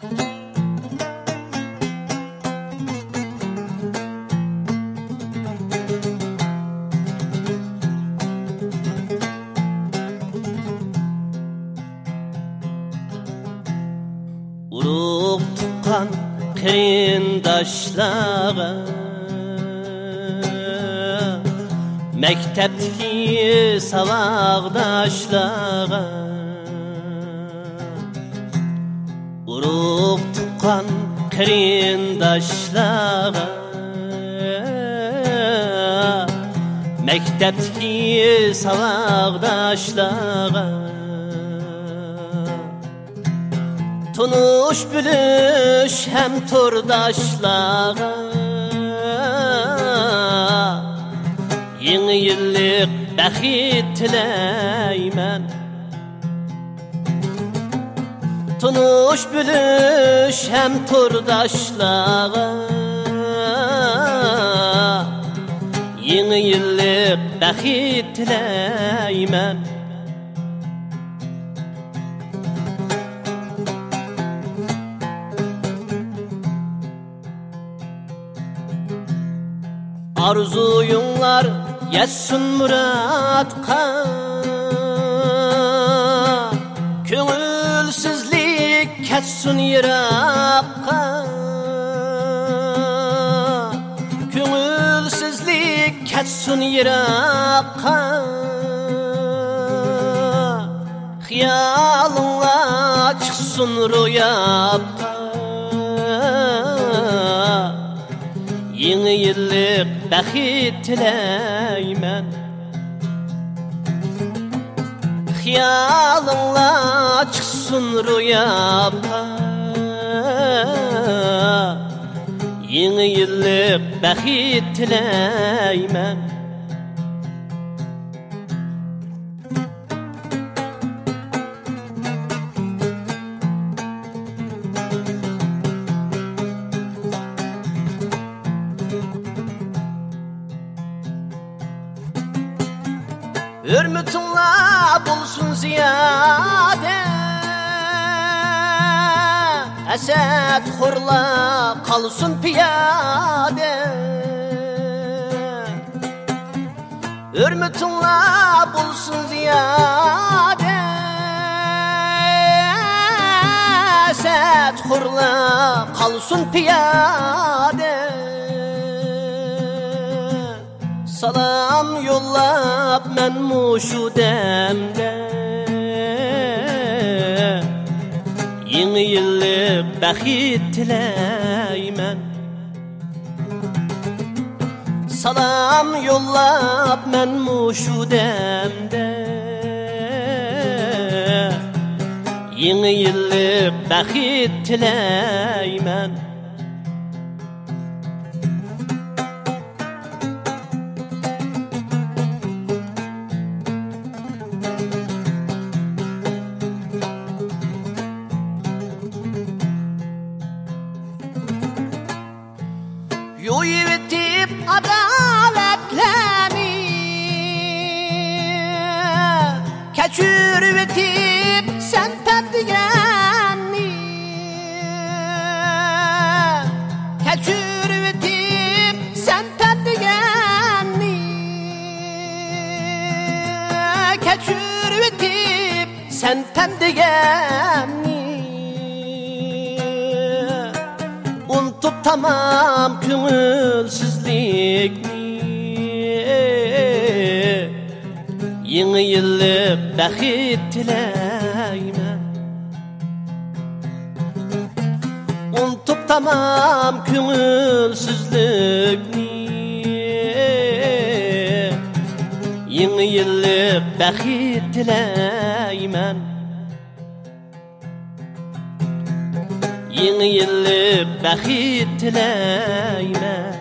Urug tuqqan qiyindaşlağa Mektepteki savaqdaşlağa Urug tuqqan qiyindaşlağa Mektepteki savaqdaşlağa Tunuş bülüş hem turdaşlara Yeni yıllık bəxit tiləymen Tunuş bülüş hem turdaşlara. Yeni yıllık bəxit tiləymen Arzuyunlar yetsin muratqa Köngülsüzlik ketsin yiraqqa Köngülsüzlik ketsin yiraqqa Xiyalınla çıksın rüyaqqa Yeni yıllık bəxit tiləymen Xiyalınla çıxsın rüyaba Yeni yıllık bəxit tiləymen Hürmetinla bulsun ziyade Esed hurla kalsın piyade Hürmetinla bulsun ziyade Esed hurla kalsın piyade Salam yollab mən muşu dəmdə. Yeni bəxit tiləymen Salam yollab mən muşu dəmdə Yeni yıllık bəxit tiləymen Yuyvetip adaletlerini Keçürvetip sen pendigeni Keçürvetip sen pendigeni Keçürvetip sen pendigeni Tamam köngülsüzlikni Yeni yıllık bəxit tiləymen Unutup tamam köngülsüzlikni Yeni yıllık bəxit tiləymen Yeni yıllık bəxit tiləymen